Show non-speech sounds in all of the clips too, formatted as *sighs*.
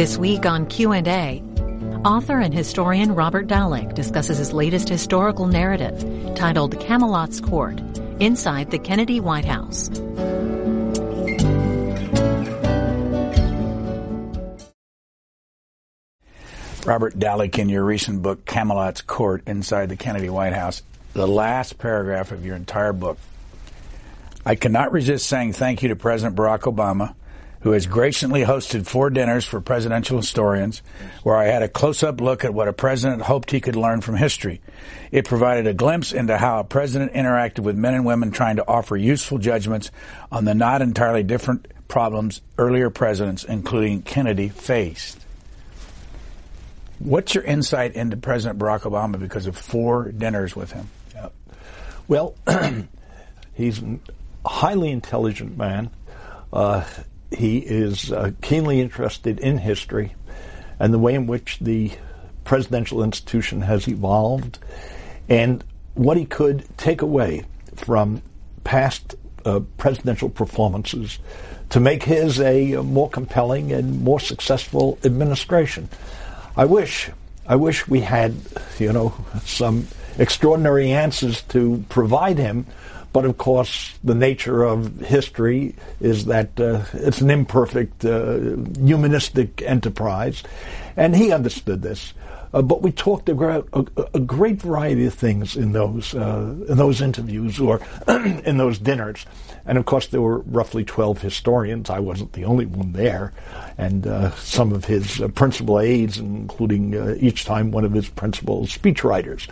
This week on Q&A, author and historian Robert Dallek discusses his latest historical narrative titled Camelot's Court, Inside the Kennedy White House. Robert Dallek, in your recent book, Camelot's Court, Inside the Kennedy White House, the last paragraph of your entire book, I cannot resist saying thank you to President Barack Obama who has graciously hosted four dinners for presidential historians, where I had a close up look at what a president hoped he could learn from history. It provided a glimpse into how a president interacted with men and women trying to offer useful judgments on the not entirely different problems earlier presidents, including Kennedy, faced. What's your insight into President Barack Obama because of four dinners with him? Yeah. Well, *clears throat* he's a highly intelligent man. Uh, he is uh, keenly interested in history and the way in which the presidential institution has evolved and what he could take away from past uh, presidential performances to make his a, a more compelling and more successful administration. I wish, I wish we had, you know, some extraordinary answers to provide him but of course, the nature of history is that uh, it's an imperfect, uh, humanistic enterprise. And he understood this. Uh, but we talked about a, a, great variety of things in those uh, in those interviews or *clears throat* in those dinners, and of course there were roughly twelve historians. I wasn't the only one there, and uh, some of his uh, principal aides, including uh, each time one of his principal speechwriters.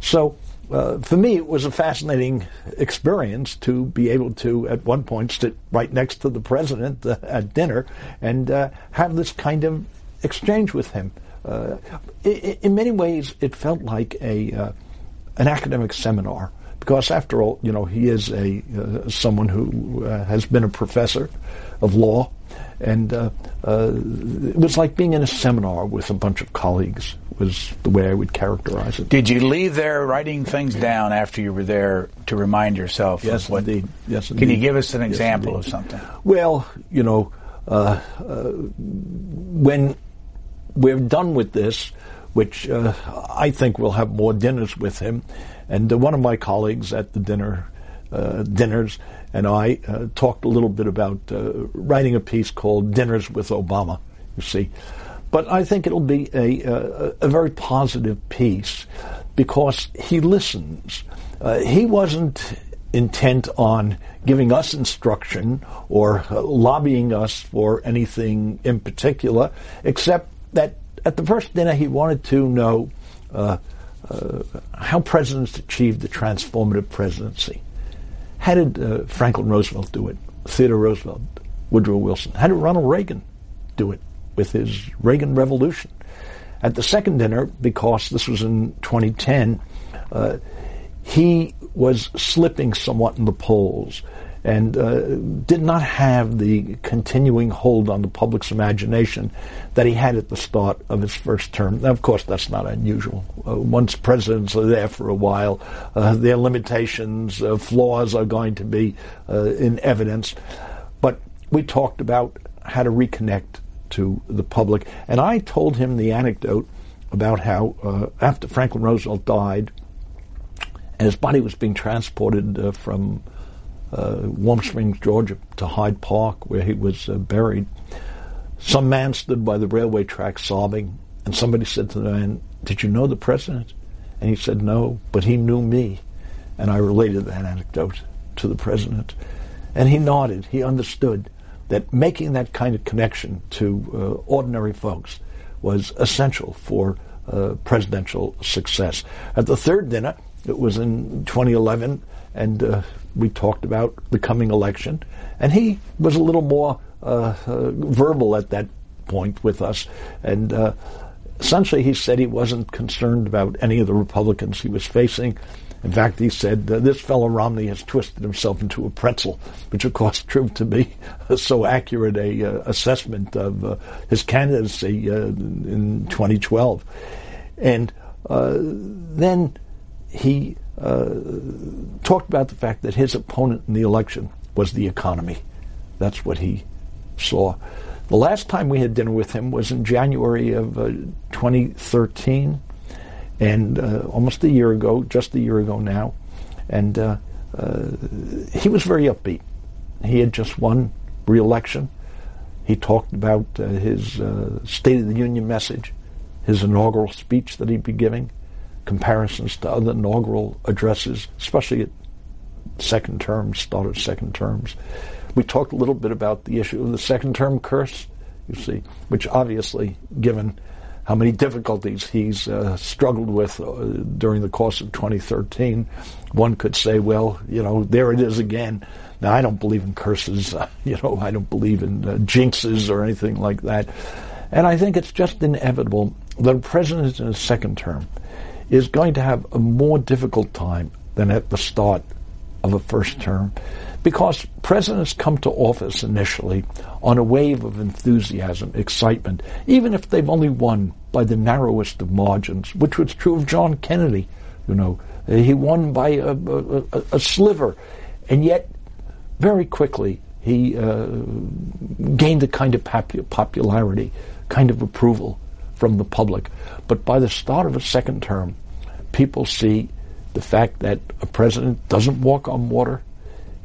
So uh, for me, it was a fascinating experience to be able to, at one point, sit right next to the president uh, at dinner and uh, have this kind of exchange with him. Uh, in, many ways, it felt like a uh, an academic seminar because, after all, you know, he is a someone who has been a professor of law and uh, uh, it was like being in a seminar with a bunch of colleagues was the way I would characterize it. Did you leave there writing things down after you were there to remind yourself? Yes, what, indeed. Yes, indeed. Can you give us an example yes, of something? Well, you know, uh, uh, when we're done with this, which uh, I think we'll have more dinners with him, and uh, one of my colleagues at the dinner dinners and I uh, talked a little bit about uh, writing a piece called Dinners with Obama, you see. But I think it'll be a, a, a very positive piece because he listens. Uh, he wasn't intent on giving us instruction or uh, lobbying us for anything in particular, except that at the first dinner he wanted to know uh, uh, how presidents achieved the transformative presidency. How did uh, Franklin Roosevelt do it? Theodore Roosevelt, Woodrow Wilson. How did Ronald Reagan do it with his Reagan Revolution? At the second dinner, because this was in 2010, uh, he was slipping somewhat in the polls and uh, did not have the continuing hold on the public's imagination that he had at the start of his first term. Now, of course, that's not unusual. Uh, once presidents are there for a while, uh, their limitations, uh, flaws are going to be uh, in evidence. But we talked about how to reconnect to the public, and I told him the anecdote about how uh, after Franklin Roosevelt died, and his body was being transported from Warm Springs, Georgia, to Hyde Park, where he was uh, buried. Some man stood by the railway track sobbing, and somebody said to the man, Did you know the president? And he said, No, but he knew me. And I related that anecdote to the president. And he nodded. He understood that making that kind of connection to uh, ordinary folks was essential for uh, presidential success. At the third dinner, it was in 2011, and uh, we talked about the coming election, and he was a little more uh, uh, verbal at that point with us, and uh, essentially he said he wasn't concerned about any of the Republicans he was facing. In fact, he said, uh, this fellow Romney has twisted himself into a pretzel, which of course proved to be *laughs* so accurate a uh, assessment of uh, his candidacy in 2012. And uh, then he uh, talked about the fact that his opponent in the election was the economy. That's what he saw. The last time we had dinner with him was in January of uh, 2013, and uh, almost a year ago, just a year ago now, and uh, uh, he was very upbeat. He had just won re-election. He talked about uh, his State of the Union message, his inaugural speech that he'd be giving, comparisons to other inaugural addresses, especially at second terms, start of second terms. We talked a little bit about the issue of the second term curse, you see, which obviously, given how many difficulties he's uh, struggled with uh, during the course of 2013, one could say, well, you know, there it is again. Now, I don't believe in curses. *laughs* You know, I don't believe in uh, jinxes or anything like that. And I think it's just inevitable that a president is in a second term is going to have a more difficult time than at the start of a first term because presidents come to office initially on a wave of enthusiasm, excitement, even if they've only won by the narrowest of margins, which was true of John Kennedy. You know, he won by a, a, a sliver, and yet very quickly he uh, gained a kind of popularity, kind of approval from the public. But by the start of a second term, people see the fact that a president doesn't walk on water.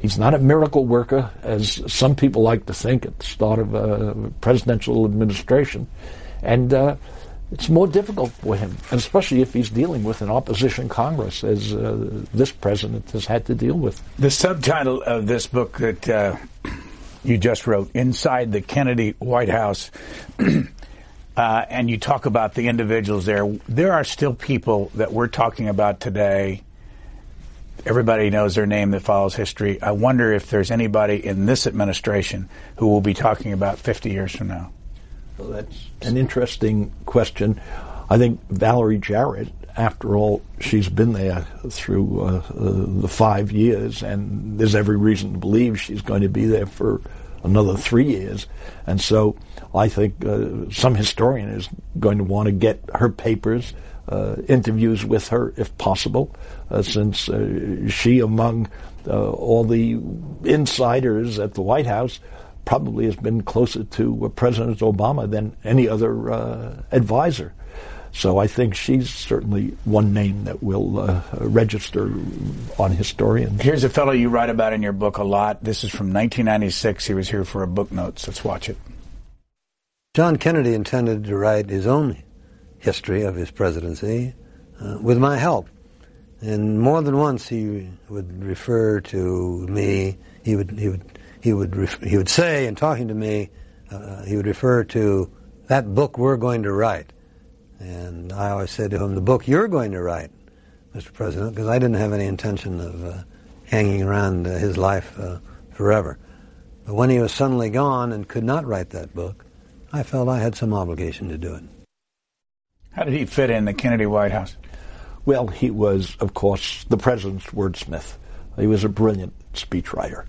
He's not a miracle worker, as some people like to think at the start of a presidential administration. And uh, it's more difficult for him, and especially if he's dealing with an opposition Congress, as uh, this president has had to deal with. The subtitle of this book that uh, you just wrote, Inside the Kennedy White House, *clears throat* uh, and you talk about the individuals there, there are still people that we're talking about today. Everybody knows their name that follows history. I wonder if there's anybody in this administration who will be talking about 50 years from now. Well, that's an interesting question. I think Valerie Jarrett, after all, she's been there through uh, uh, the five years, and there's every reason to believe she's going to be there for another three years. And so I think uh, some historian is going to want to get her papers, uh, interviews with her if possible, uh, since uh, she, among all the insiders at the White House, probably has been closer to uh, President Obama than any other uh, advisor. So I think she's certainly one name that will uh, register on historians. Here's a fellow you write about in your book a lot. This is from 1996. He was here for a book notes. Let's watch it. John Kennedy intended to write his own history of his presidency uh, with my help. And more than once he would refer to me, he would, he would he would ref- he would say in talking to me, uh, he would refer to that book we're going to write, and I always said to him, the book you're going to write, Mr. President, because I didn't have any intention of uh, hanging around uh, his life uh, forever. But when he was suddenly gone and could not write that book, I felt I had some obligation to do it. How did he fit in the Kennedy White House? Well, he was, of course, the president's wordsmith. He was a brilliant speechwriter.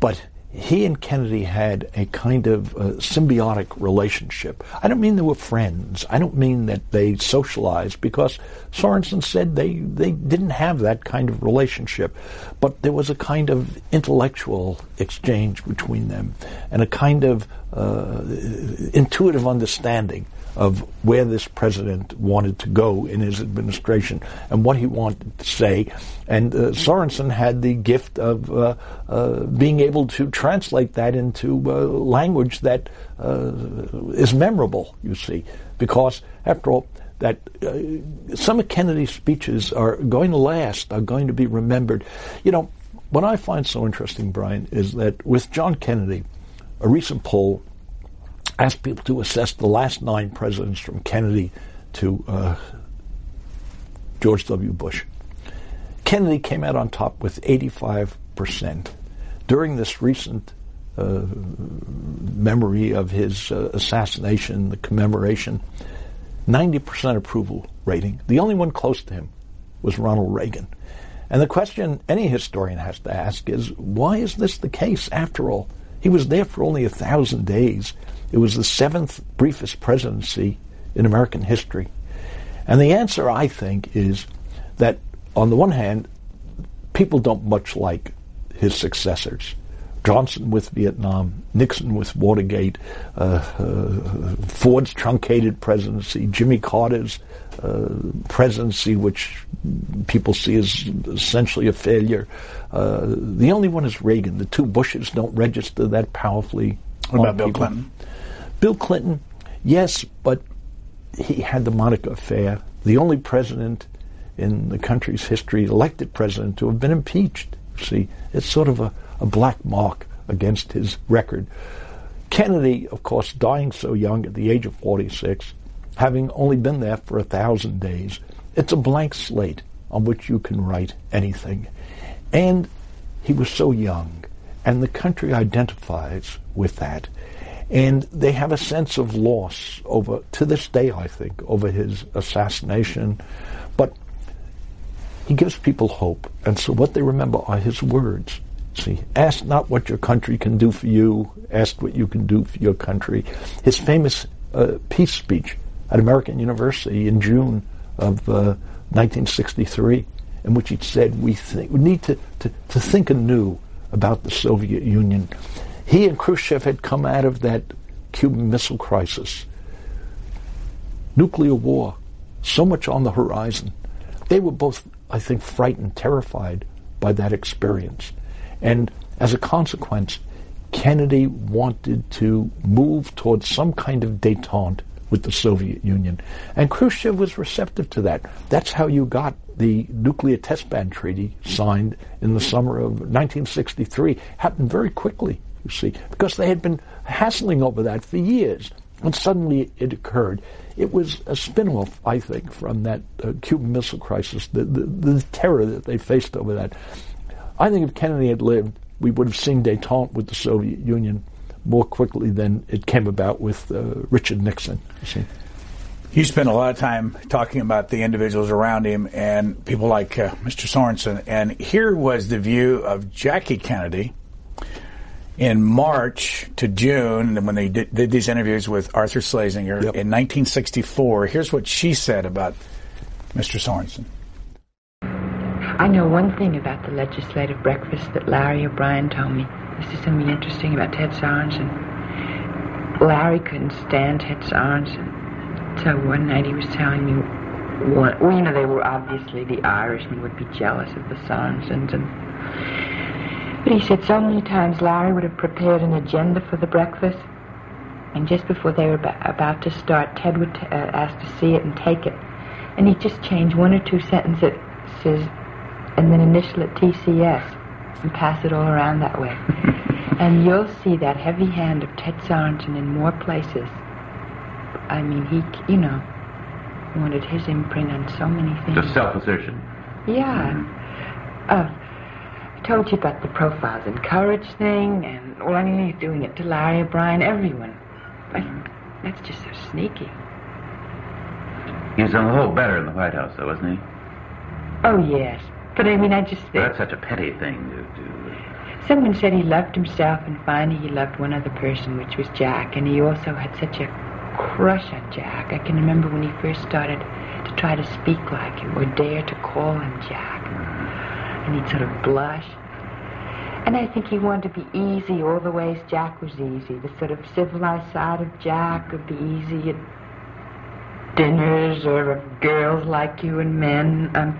But he and Kennedy had a kind of uh, symbiotic relationship. I don't mean they were friends. I don't mean that they socialized because Sorensen said they, they didn't have that kind of relationship. But there was a kind of intellectual exchange between them and a kind of uh, intuitive understanding of where this president wanted to go in his administration and what he wanted to say. And uh, Sorensen had the gift of uh, uh, being able to translate that into uh, language that uh, is memorable, you see, because after all, that uh, some of Kennedy's speeches are going to last, are going to be remembered. You know, what I find so interesting, Brian, is that with John Kennedy, a recent poll asked people to assess the last nine presidents from Kennedy to uh, George W. Bush. Kennedy came out on top with 85%. During this recent uh, memory of his uh, assassination, the commemoration, 90% approval rating. The only one close to him was Ronald Reagan. And the question any historian has to ask is why is this the case after all? He was there for only a thousand days. It was the seventh briefest presidency in American history. And the answer, I think, is that on the one hand, people don't much like his successors. Johnson with Vietnam, Nixon with Watergate, uh, uh, Ford's truncated presidency, Jimmy Carter's uh, presidency, which people see as essentially a failure. Uh, the only one is Reagan. The two Bushes don't register that powerfully. What about Bill people. Clinton? Bill Clinton, yes, but he had the Monica affair. The only president in the country's history, elected president, to have been impeached. See, it's sort of a a black mark against his record. Kennedy, of course, dying so young at the age of 46, having only been there for a thousand days, it's a blank slate on which you can write anything. And he was so young, and the country identifies with that. And they have a sense of loss over, to this day, I think, over his assassination. But he gives people hope. And so what they remember are his words. See, ask not what your country can do for you, ask what you can do for your country. His famous uh, peace speech at American University in June of uh, 1963, in which he said, we, think, we need to, to, to think anew about the Soviet Union. He and Khrushchev had come out of that Cuban Missile Crisis. Nuclear war, so much on the horizon. They were both, I think, frightened, terrified by that experience. And as a consequence, Kennedy wanted to move towards some kind of detente with the Soviet Union. And Khrushchev was receptive to that. That's how you got the nuclear test ban treaty signed in the summer of 1963. Happened very quickly, you see, because they had been hassling over that for years. And suddenly it occurred. It was a spin-off, I think, from that uh, Cuban Missile Crisis, the, the, the terror that they faced over that. I think if Kennedy had lived, we would have seen detente with the Soviet Union more quickly than it came about with uh, Richard Nixon. You. You spent a lot of time talking about the individuals around him and people like uh, Mr. Sorensen. And here was the view of Jackie Kennedy in March to June when they did, did these interviews with Arthur Schlesinger yep. in 1964. Here's what she said about Mr. Sorensen. I know one thing about the legislative breakfast that Larry O'Brien told me. This is something interesting about Ted Sorensen. Larry couldn't stand Ted Sorensen. So one night he was telling me, well, you know, they were obviously the Irishmen would be jealous of the Sorensens. And, but he said so many times Larry would have prepared an agenda for the breakfast. And just before they were about to start, Ted would uh, ask to see it and take it. And he'd just change one or two sentences and then initial it TCS and pass it all around that way. *laughs* and you'll see that heavy hand of Ted Sorensen in more places. I mean, he, you know, wanted his imprint on so many things. The self-assertion. Yeah. Uh, I told you about the profiles and courage thing, and well, I mean, he's doing it to Larry O'Brien, everyone. But that's just so sneaky. He was on the whole better in the White House, though, wasn't he? Oh, yes. But I mean, I just think. That's such a petty thing to do. Someone said he loved himself, and finally he loved one other person, which was Jack, and he also had such a crush on Jack. I can remember when he first started to try to speak like him or dare to call him Jack. And he'd sort of blush. And I think he wanted to be easy all the ways Jack was easy. The sort of civilized side of Jack would be easy at dinners or of girls like you and men. Um,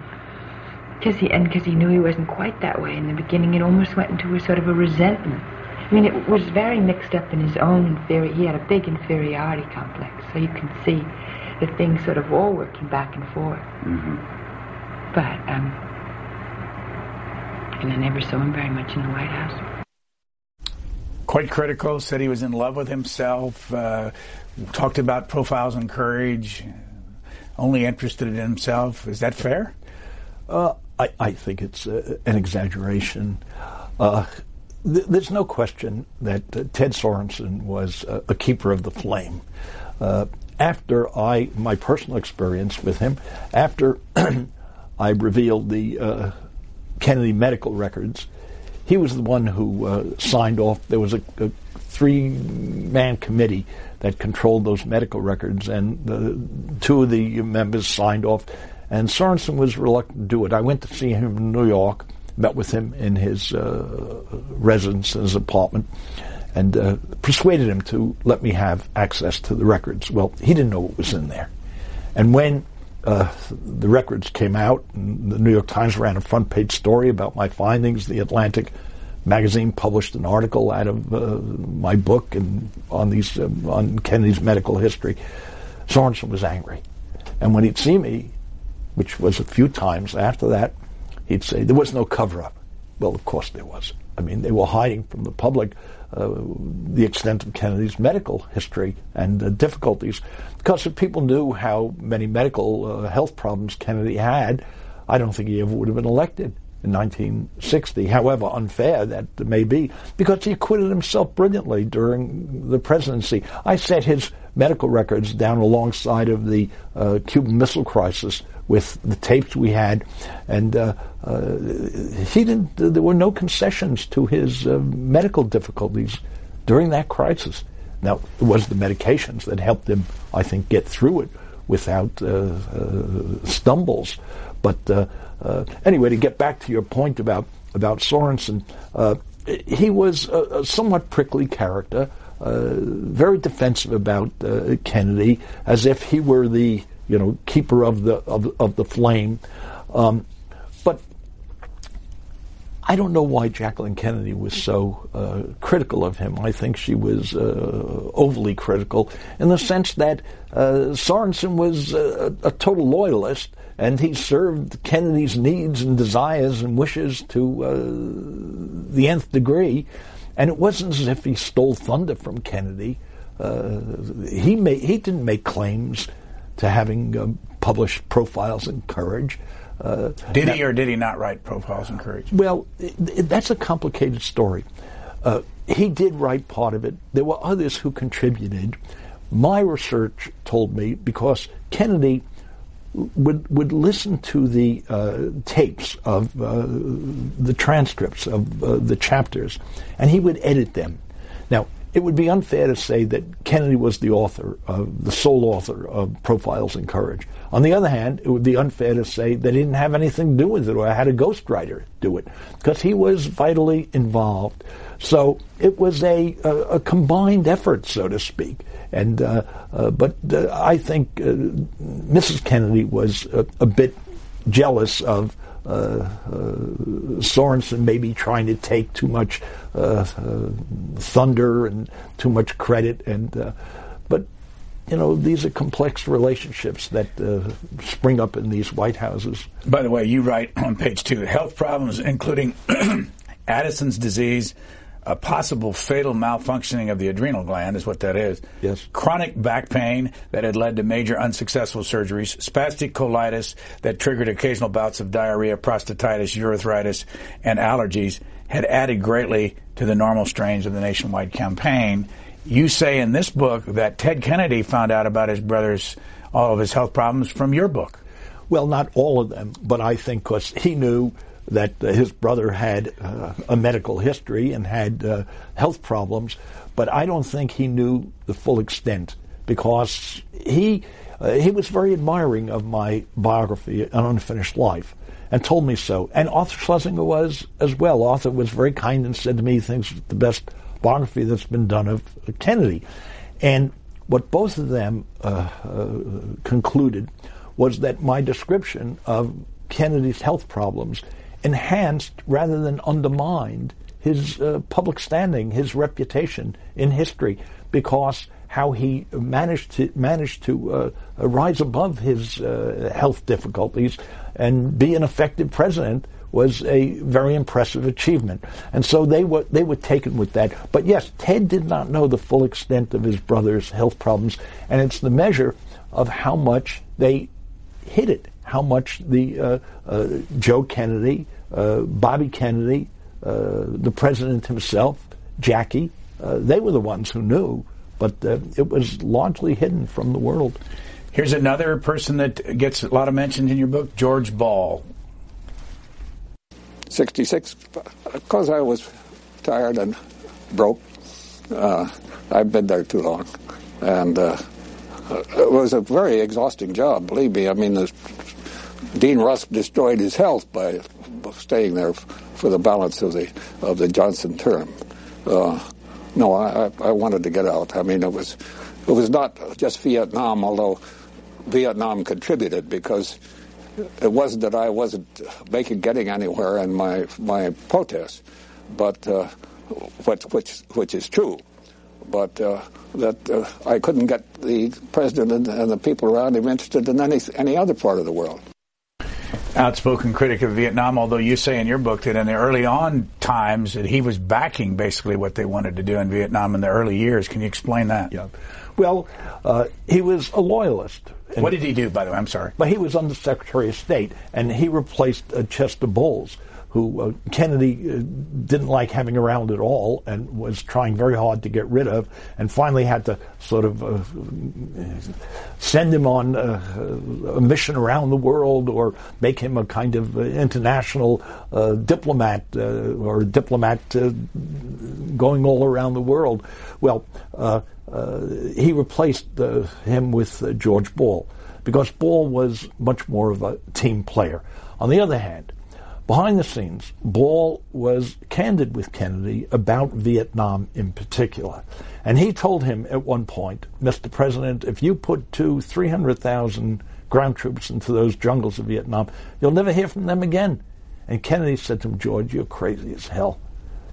Cause he, and because he knew he wasn't quite that way in the beginning, it almost went into a sort of a resentment. I mean, it was very mixed up in his own inferior. He had a big inferiority complex, so you can see the things sort of all working back and forth. Mm-hmm. But um, and I never saw him very much in the White House. Quite critical. Said he was in love with himself. Uh, talked about profiles and courage. Only interested in himself. Is that fair? Uh, I, I think it's uh, an exaggeration. Uh, th- there's no question that uh, Ted Sorensen was a keeper of the flame. Uh, after I, my personal experience with him, after *clears throat* I revealed the uh, Kennedy medical records, he was the one who signed off. There was a, a three-man committee that controlled those medical records, and two of the members signed off and Sorensen was reluctant to do it. I went to see him in New York, met with him in his uh, residence, in his apartment, and uh, persuaded him to let me have access to the records. Well, he didn't know what was in there. And when uh, the records came out, the New York Times ran a front page story about my findings, the Atlantic magazine published an article out of uh, my book and on these uh, on Kennedy's medical history. Sorensen was angry, and when he'd see me, which was a few times after that, he'd say there was no cover up. Well, of course there was. I mean, they were hiding from the public uh, the extent of Kennedy's medical history and uh, difficulties, because if people knew how many medical uh, health problems Kennedy had, I don't think he ever would have been elected in 1960, however unfair that may be, because he acquitted himself brilliantly during the presidency. I set his medical records down alongside of the uh, Cuban Missile Crisis with the tapes we had, and uh, uh, he didn't. There were no concessions to his uh, medical difficulties during that crisis. Now, it was the medications that helped him, I think, get through it without uh, uh, stumbles. But anyway, to get back to your point about about Sorensen, uh, he was a, a, somewhat prickly character, uh, very defensive about uh, Kennedy, as if he were the you know keeper of the of, of the flame. Um, but I don't know why Jacqueline Kennedy was so uh, critical of him. I think she was uh, overly critical in the sense that Sorensen was a, a total loyalist and he served Kennedy's needs and desires and wishes to uh, the nth degree. And it wasn't as if he stole thunder from Kennedy. Uh, he made, he didn't make claims to having uh, published profiles in Courage. Uh, did he or did he not write profiles in Courage? Well, it, it, that's a complicated story. Uh, he did write part of it. There were others who contributed. My research told me because Kennedy would would listen to the uh, tapes of uh, the transcripts of uh, the chapters, and he would edit them. Now, it would be unfair to say that Kennedy was the author, of, the sole author of Profiles in Courage. On the other hand, it would be unfair to say that he didn't have anything to do with it or had a ghostwriter do it, because he was vitally involved. So it was a, a, a combined effort, so to speak. And uh, uh, but uh, I think Mrs. Kennedy was a, a bit jealous of uh, uh, Uh, uh, Sorensen maybe trying to take too much uh, uh, thunder and too much credit, and but you know these are complex relationships that spring up in these White Houses. By the way, you write on page two: health problems, including *clears throat* Addison's disease, a possible fatal malfunctioning of the adrenal gland is what that is. Yes. Chronic back pain that had led to major unsuccessful surgeries, spastic colitis that triggered occasional bouts of diarrhea, prostatitis, urethritis, and allergies had added greatly to the normal strains of the nationwide campaign. You say in this book that Ted Kennedy found out about his brother's all of his health problems from your book. Well, not all of them, but I think because he knew that uh, his brother had uh, a medical history and had uh, health problems, but I don't think he knew the full extent because he uh, he was very admiring of my biography, An Unfinished Life, and told me so. And Arthur Schlesinger was as well. Arthur was very kind and said to me, he thinks it's the best biography that's been done of Kennedy. And what both of them uh, uh, concluded was that my description of Kennedy's health problems enhanced rather than undermined his uh, public standing, his reputation in history, because how he managed to managed to uh, rise above his uh, health difficulties and be an effective president was a very impressive achievement. And so they were they were taken with that. But yes, Ted did not know the full extent of his brother's health problems, and it's the measure of how much they hid it how much the uh, uh, Joe Kennedy, uh, Bobby Kennedy, the president himself, Jackie, they were the ones who knew, but it was largely hidden from the world. Here's another person that gets a lot of mentions in your book, George Ball. 66, because I was tired and broke. Uh, I've been there too long. And uh, it was a very exhausting job, believe me. I mean, the Dean Rusk destroyed his health by staying there for the balance of the of the Johnson term. Uh, no, I, I wanted to get out. I mean, it was it was not just Vietnam, although Vietnam contributed because it wasn't that I wasn't making getting anywhere in my my protest, but uh, which which which is true, but uh, that uh, I couldn't get the president and, and the people around him interested in any any other part of the world outspoken critic of Vietnam, although you say in your book that in the early on times that he was backing basically what they wanted to do in Vietnam in the early years. Can you explain that? Yeah. Well, uh, he was a loyalist. What did he do, by the way? I'm sorry. But he was under Secretary of State, and he replaced uh, Chester Bowles who uh, Kennedy uh, didn't like having around at all and was trying very hard to get rid of, and finally had to sort of uh, send him on uh, a mission around the world or make him a kind of uh, international uh, diplomat or diplomat going all around the world. Well, he replaced him with George Ball because Ball was much more of a team player. On the other hand, Behind the scenes, Ball was candid with Kennedy about Vietnam in particular. And he told him at one point, Mr. President, if you put two, 300,000 ground troops into those jungles of Vietnam, you'll never hear from them again. And Kennedy said to him, George, you're crazy as hell.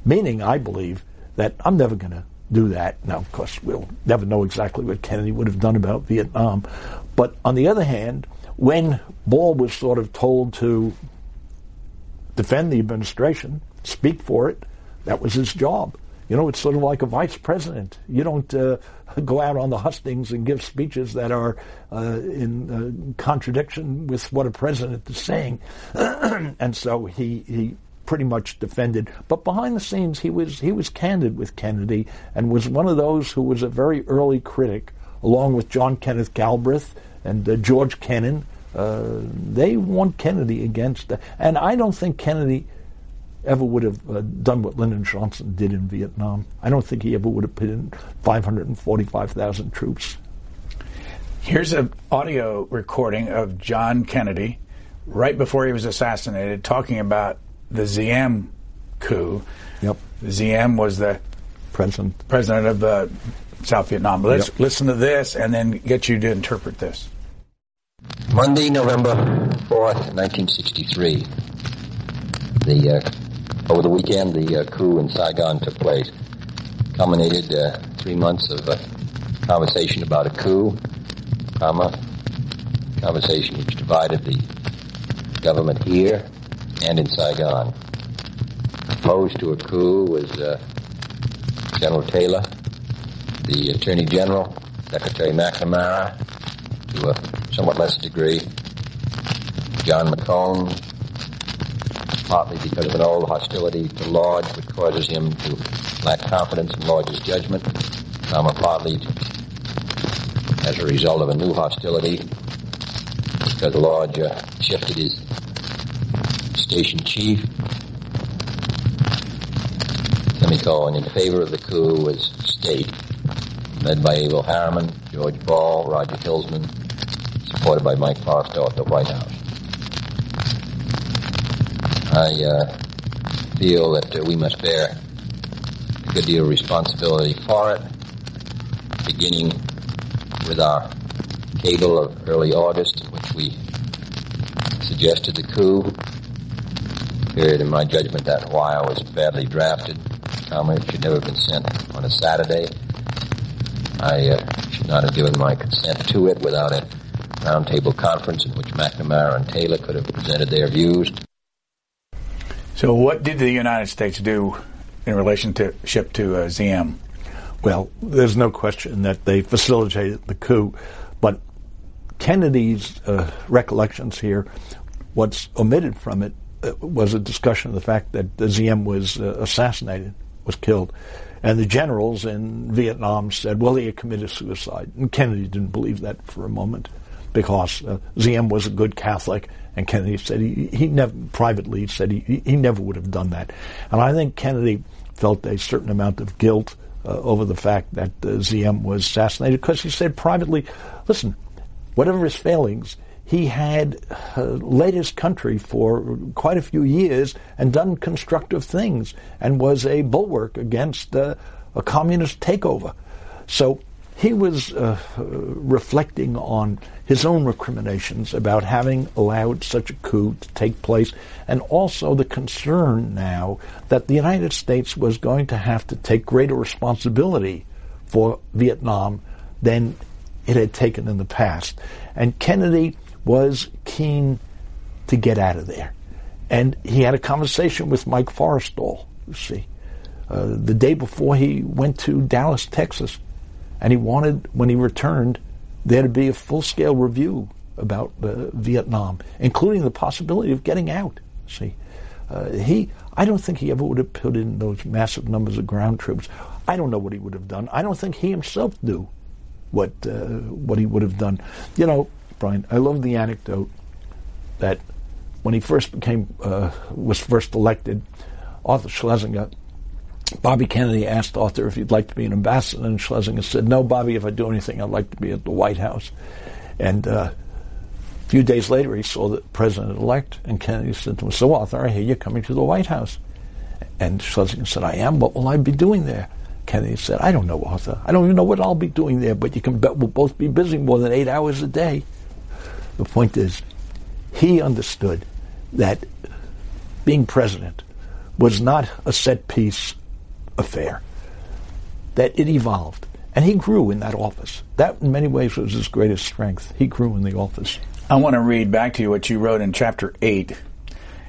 Meaning, I believe, that I'm never going to do that. Now, of course, we'll never know exactly what Kennedy would have done about Vietnam. But on the other hand, when Ball was sort of told to defend the administration, speak for it. That was his job. You know, it's sort of like a vice president. You don't uh, *laughs* go out on the hustings and give speeches that are uh, in uh, contradiction with what a president is saying. *clears throat* and so he, he pretty much defended. But behind the scenes, he was he was candid with Kennedy and was one of those who was a very early critic, along with John Kenneth Galbraith and uh, George Kennan, uh, they want Kennedy against, and I don't think Kennedy ever would have uh, done what Lyndon Johnson did in Vietnam. I don't think he ever would have put in 545,000 troops. Here's an audio recording of John Kennedy right before he was assassinated talking about the Diem coup. Yep. Diem was the president president of uh, South Vietnam. Let's yep. listen to this and then get you to interpret this. Monday, November 4th, 1963. The, uh, over the weekend, the uh, coup in Saigon took place. Culminated uh, three months of uh, conversation about a coup, comma, conversation which divided the government here and in Saigon. Opposed to a coup was uh, General Taylor, the Attorney General, Secretary McNamara, to a somewhat less degree. John McCone, partly because of an old hostility to Lodge, which causes him to lack confidence in Lodge's judgment, comma, partly as a result of a new hostility because Lodge uh, shifted his station chief. Semicolon in favor of the coup was state, led by Averell Harriman, George Ball, Roger Hilsman, supported by Mike Forrestal at the White House. I uh, feel that uh, we must bear a good deal of responsibility for it, beginning with our cable of early August, in which we suggested the coup. Period, in my judgment, that wire was badly drafted. Comment should never have been sent on a Saturday. I uh, should not have given my consent to it without a roundtable conference in which McNamara and Taylor could have presented their views. So, what did the United States do in relationship to uh, Diem? Well, there's no question that they facilitated the coup, but Kennedy's uh, recollections here, what's omitted from it uh, was a discussion of the fact that Diem was uh, assassinated, was killed. And the generals in Vietnam said, well, he had committed suicide. And Kennedy didn't believe that for a moment because uh, Diem was a good Catholic, and Kennedy said he, he never privately said he, he never would have done that. And I think Kennedy felt a certain amount of guilt uh, over the fact that uh, Diem was assassinated because he said privately, listen, whatever his failings, he had uh, led his country for quite a few years and done constructive things and was a bulwark against uh, a communist takeover. So he was uh, reflecting on his own recriminations about having allowed such a coup to take place and also the concern now that the United States was going to have to take greater responsibility for Vietnam than it had taken in the past. And Kennedy was keen to get out of there. And he had a conversation with Mike Forrestal, you see, uh, the day before he went to Dallas, Texas. And he wanted, when he returned, there to be a full scale review about uh, Vietnam, including the possibility of getting out. See, uh, he, I don't think he ever would have put in those massive numbers of ground troops. I don't know what he would have done. I don't think he himself knew what uh, what he would have done. You know, Brian, I love the anecdote that when he first became uh, was first elected, Arthur Schlesinger, Bobby Kennedy asked Arthur if he'd like to be an ambassador, and Schlesinger said, "No, Bobby. If I do anything, I'd like to be at the White House." And uh, a few days later, he saw the president-elect, and Kennedy said to him, "So, Arthur, I hear you're coming to the White House." And Schlesinger said, "I am. What will I be doing there?" Kennedy said, "I don't know, Arthur. I don't even know what I'll be doing there, but you can bet we'll both be busy more than eight hours a day." The point is, he understood that being president was not a set piece affair, that it evolved. And he grew in that office. That, in many ways, was his greatest strength. He grew in the office. I want to read back to you what you wrote in chapter 8.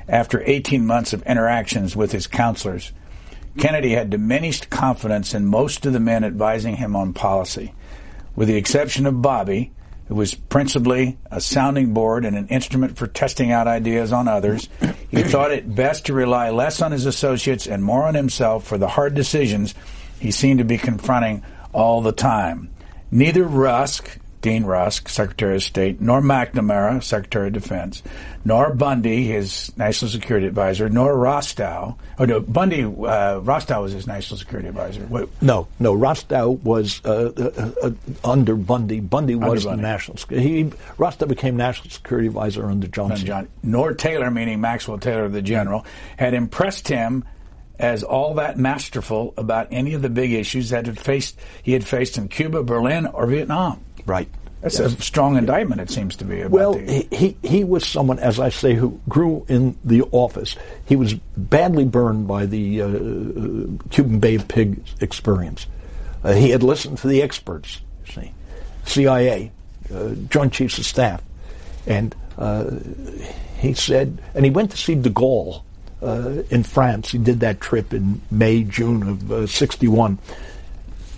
After 18 months of interactions with his counselors, Kennedy had diminished confidence in most of the men advising him on policy. With the exception of Bobby, it was principally a sounding board and an instrument for testing out ideas on others. He *clears throat* thought it best to rely less on his associates and more on himself for the hard decisions he seemed to be confronting all the time. Neither Rusk, Dean Rusk, Secretary of State, nor McNamara, Secretary of Defense, nor Bundy, his national security advisor, nor Rostow. Oh no, Bundy, uh, Rostow was his national security advisor. No, no, Rostow was uh, uh, uh under Bundy. Bundy was Bundy. the national. He Rostow became national security advisor under Johnson. John, nor Taylor, meaning Maxwell Taylor, the general, had impressed him as all that masterful about any of the big issues that had faced he had faced in Cuba, Berlin, or Vietnam. Right. That's yes. a strong indictment, it seems to be. well, the... he, he was someone, as I say, who grew in the office. He was badly burned by the uh, Cuban Bay of Pigs experience. Uh, he had listened to the experts, see, CIA, uh, Joint Chiefs of Staff, and uh, he said, and he went to see de Gaulle uh, in France. He did that trip in May, June of '61, uh,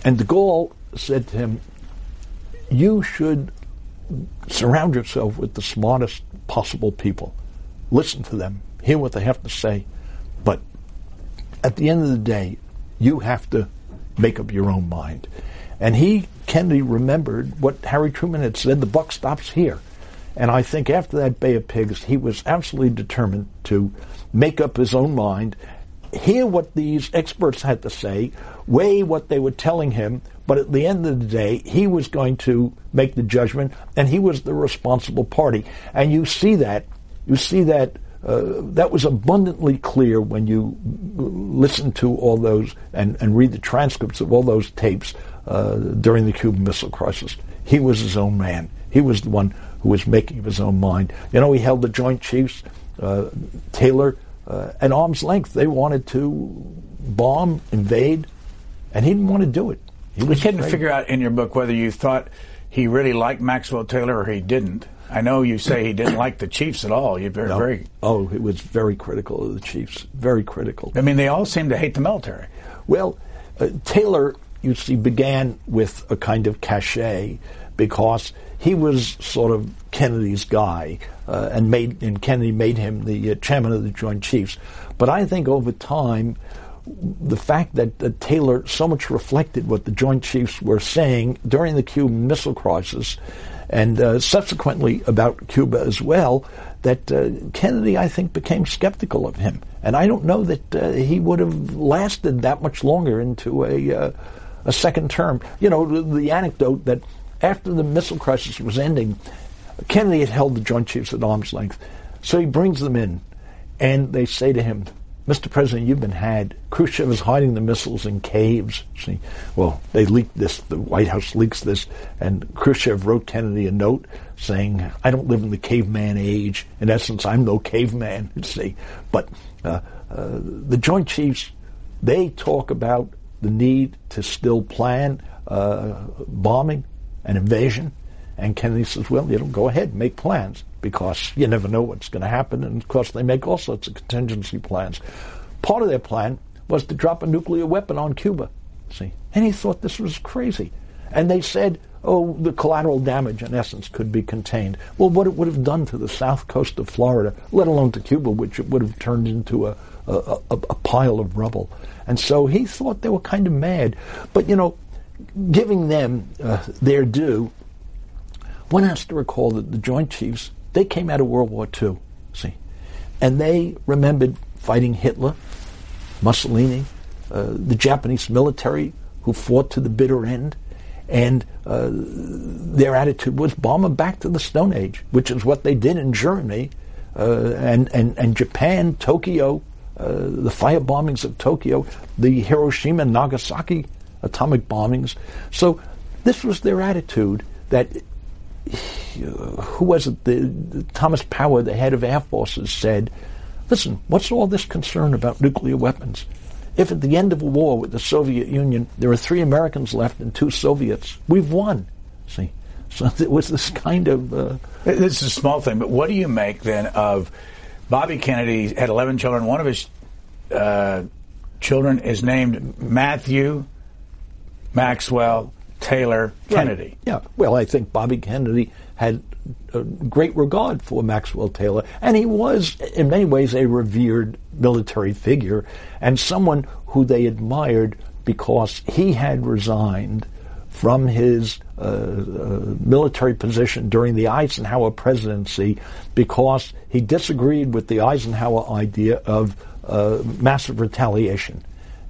and de Gaulle said to him, you should surround yourself with the smartest possible people. Listen to them, hear what they have to say, but at the end of the day, you have to make up your own mind. And he, Kennedy, remembered what Harry Truman had said the buck stops here. And I think after that Bay of Pigs, he was absolutely determined to make up his own mind, hear what these experts had to say, weigh what they were telling him, but at the end of the day, he was going to make the judgment, and he was the responsible party. And you see that, you see that, uh, that was abundantly clear when you listen to all those and, and read the transcripts of all those tapes uh, during the Cuban Missile Crisis. He was his own man. He was the one who was making his own mind. You know, he held the Joint Chiefs, uh, Taylor, uh, at arm's length. They wanted to bomb, invade, and he didn't want to do it. He we couldn't figure out in your book whether you thought he really liked Maxwell Taylor or he didn't. I know you say he didn't like the Chiefs at all. You very, no. very oh, it was very critical of the Chiefs. Very critical. I mean, they all seem to hate the military. Well, uh, Taylor, you see, began with a kind of cachet because he was sort of Kennedy's guy, uh, and made and Kennedy made him the uh, chairman of the Joint Chiefs. But I think over time, the fact that, Taylor so much reflected what the Joint Chiefs were saying during the Cuban Missile Crisis and uh, subsequently about Cuba as well, that uh, Kennedy, I think, became skeptical of him. And I don't know that uh, he would have lasted that much longer into a, uh, a second term. You know, the, anecdote that after the missile crisis was ending, Kennedy had held the Joint Chiefs at arm's length. So he brings them in, and they say to him, Mr. President, you've been had. Khrushchev is hiding the missiles in caves. See, well, they leaked this. The White House leaks this, and Khrushchev wrote Kennedy a note saying, "I don't live in the caveman age. In essence, I'm no caveman." *laughs* See, but uh, uh, the Joint Chiefs they talk about the need to still plan uh, bombing and invasion, and Kennedy says, "Well, you know, go ahead, make plans." because you never know what's going to happen. And of course, they make all sorts of contingency plans. Part of their plan was to drop a nuclear weapon on Cuba. See, and he thought this was crazy. And they said, oh, the collateral damage, in essence, could be contained. Well, what it would have done to the south coast of Florida, let alone to Cuba, which it would have turned into a, a, a, a pile of rubble. And so he thought they were kind of mad. But, you know, giving them uh, their due, one has to recall that the Joint Chiefs they came out of World War II, see, and they remembered fighting Hitler, Mussolini, uh, the Japanese military who fought to the bitter end, and uh, their attitude was bomb them back to the Stone Age, which is what they did in Germany uh, and, and, and Japan, Tokyo, uh, the fire bombings of Tokyo, the Hiroshima and Nagasaki atomic bombings. So this was their attitude that *sighs* who was it? The, Thomas Power, the head of Air Forces, said, "Listen, what's all this concern about nuclear weapons? If at the end of a war with the Soviet Union there are three Americans left and two Soviets, we've won." See, *laughs* so it was this kind of. Uh, this is a small thing, but what do you make then of Bobby Kennedy had 11 children. One of his uh, children is named Matthew Maxwell Taylor Kennedy. Right. Yeah. Well, I think Bobby Kennedy had a great regard for Maxwell Taylor, and he was, in many ways, a revered military figure and someone who they admired because he had resigned from his uh, uh, military position during the Eisenhower presidency because he disagreed with the Eisenhower idea of uh, massive retaliation.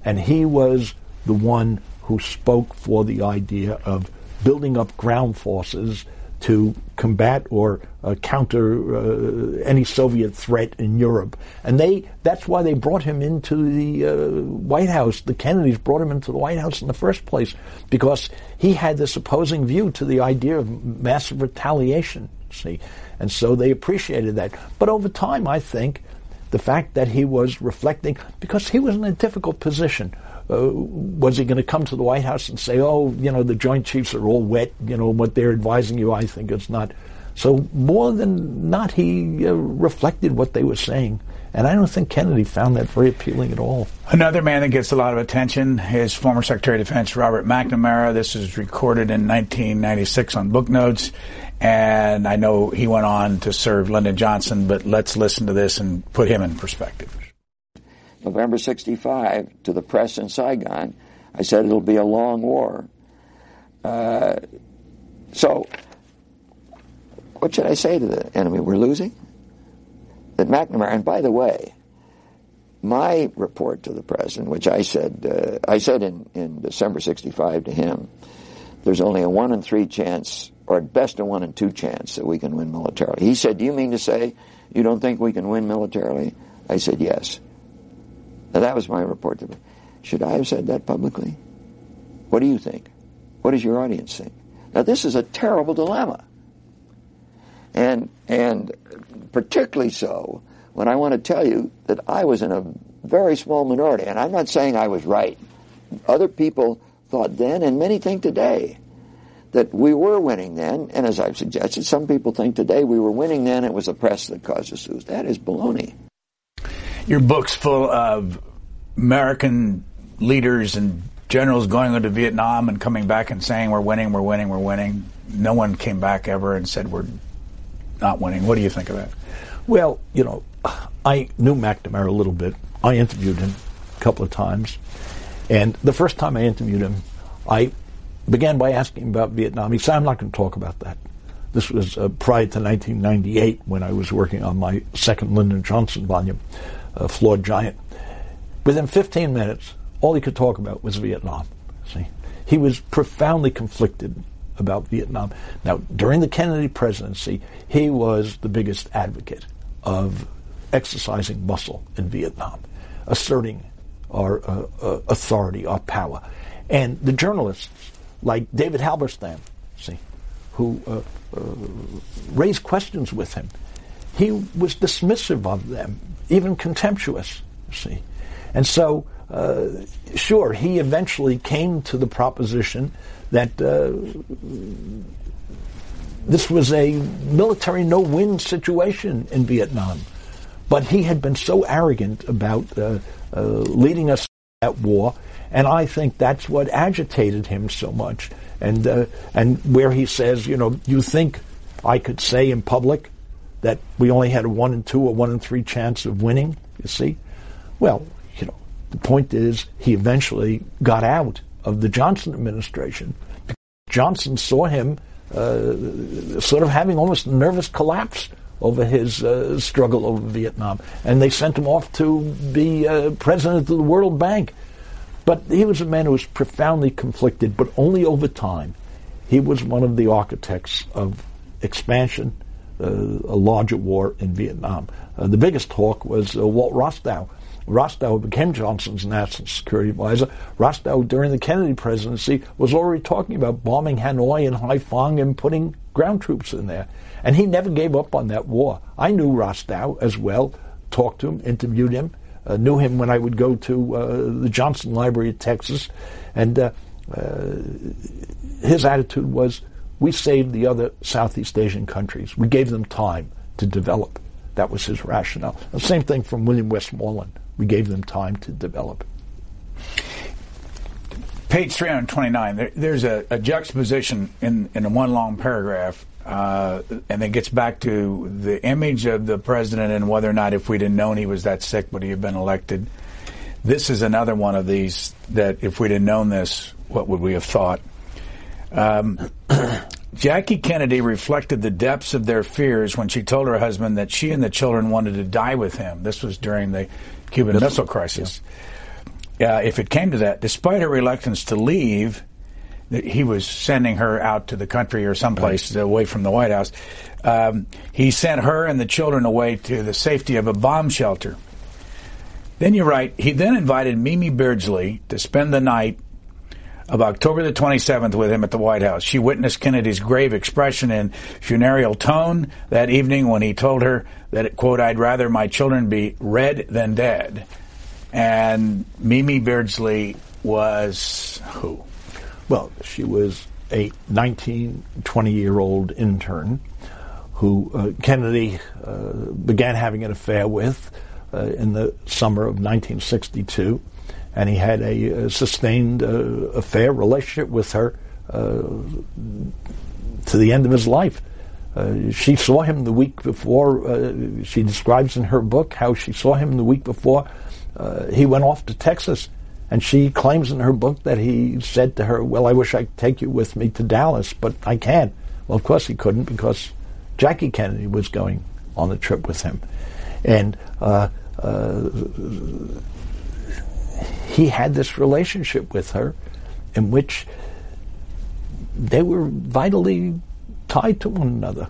And he was the one who spoke for the idea of building up ground forces to combat or uh, counter uh, any Soviet threat in Europe. And they that's why they brought him into the uh, White House. The Kennedys brought him into the White House in the first place because he had this opposing view to the idea of massive retaliation. See, and so they appreciated that. But over time, I think the fact that he was reflecting because he was in a difficult position uh, was he going to come to the White House and say, "Oh, you know, the Joint Chiefs are all wet. You know what they're advising you? I think it's not." So more than not, he uh, reflected what they were saying. And I don't think Kennedy found that very appealing at all. Another man that gets a lot of attention is former Secretary of Defense Robert McNamara. This is recorded in 1996 on Book Notes. And I know he went on to serve Lyndon Johnson, but let's listen to this and put him in perspective. November 65 to the press in Saigon. I said it'll be a long war. Uh, so, what should I say to the enemy? We're losing? That McNamara, and by the way, my report to the president, which I said, uh, I said in, in December 65 to him, there's only a one in three chance, or at best a one in two chance that we can win militarily. He said, do you mean to say you don't think we can win militarily? I said, yes. Now, that was my report to me. Should I have said that publicly? What do you think? What does your audience think? Now, this is a terrible dilemma. And, and particularly so when I want to tell you that I was in a very small minority. And I'm not saying I was right. Other people thought then, and many think today, that we were winning then. And as I've suggested, some people think today we were winning then. It was the press that caused us to lose. That is baloney. Your book's full of American leaders and generals going into Vietnam and coming back and saying we're winning, we're winning, we're winning. No one came back ever and said we're not winning. What do you think of that? Well, you know, I knew McNamara a little bit. I interviewed him a couple of times. And the first time I interviewed him, I began by asking him about Vietnam. He said, I'm not going to talk about that. This was uh, prior to 1998 when I was working on my second Lyndon Johnson volume, uh, Flawed Giant. Within 15 minutes, all he could talk about was Vietnam. See, he was profoundly conflicted about Vietnam. Now, during the Kennedy presidency, he was the biggest advocate of exercising muscle in Vietnam, asserting our uh, uh, authority, our power. And the journalists, like David Halberstam, see, who uh, uh, raised questions with him, he was dismissive of them, even contemptuous, see. And so, uh, sure, he eventually came to the proposition that uh, this was a military no-win situation in Vietnam. But he had been so arrogant about uh, uh, leading us at war, and I think that's what agitated him so much. And uh, and where he says, you know, you think I could say in public that we only had a one in two or one in three chance of winning? You see, well, you know, the point is he eventually got out of the Johnson administration. Johnson saw him uh, sort of having almost a nervous collapse over his uh, struggle over Vietnam, and they sent him off to be uh, president of the World Bank. But he was a man who was profoundly conflicted, but only over time. He was one of the architects of expansion, a larger war in Vietnam. Uh, the biggest talk was uh, Walt Rostow. Rostow became Johnson's national security advisor. Rostow, during the Kennedy presidency, was already talking about bombing Hanoi and Haiphong and putting ground troops in there. And he never gave up on that war. I knew Rostow as well, talked to him, interviewed him, uh, knew him when I would go to uh, the Johnson Library of Texas. And uh, uh, his attitude was we saved the other Southeast Asian countries. We gave them time to develop. That was his rationale. The same thing from William Westmoreland. We gave them time to develop. Page 329, there, there's a, a, juxtaposition in, in one long paragraph, uh, and it gets back to the image of the president and whether or not, if we'd have known he was that sick, would he have been elected. This is another one of these that if we'd have known this, what would we have thought? Um, *clears throat* Jackie Kennedy reflected the depths of their fears when she told her husband that she and the children wanted to die with him. This was during the Cuban Missile, Missile crisis. Yeah uh, if it came to that, despite her reluctance to leave, he was sending her out to the country or someplace right. away from the White House. Um, he sent her and the children away to the safety of a bomb shelter. Then you write, he then invited Mimi Beardsley to spend the night of October the 27th with him at the White House. She witnessed Kennedy's grave expression and funereal tone that evening when he told her that, quote, I'd rather my children be red than dead. And Mimi Beardsley was who? Well, she was a 19, 20 year old intern who uh, Kennedy uh, began having an affair with uh, in the summer of 1962. And he had a, a sustained uh, affair, relationship with her uh, to the end of his life. Uh, she saw him the week before. Uh, she describes in her book how she saw him the week before uh, he went off to Texas. And she claims in her book that he said to her, Well, I wish I could take you with me to Dallas, but I can't. Well, of course he couldn't because Jackie Kennedy was going on the trip with him. And uh, uh, he had this relationship with her in which they were vitally tied to one another.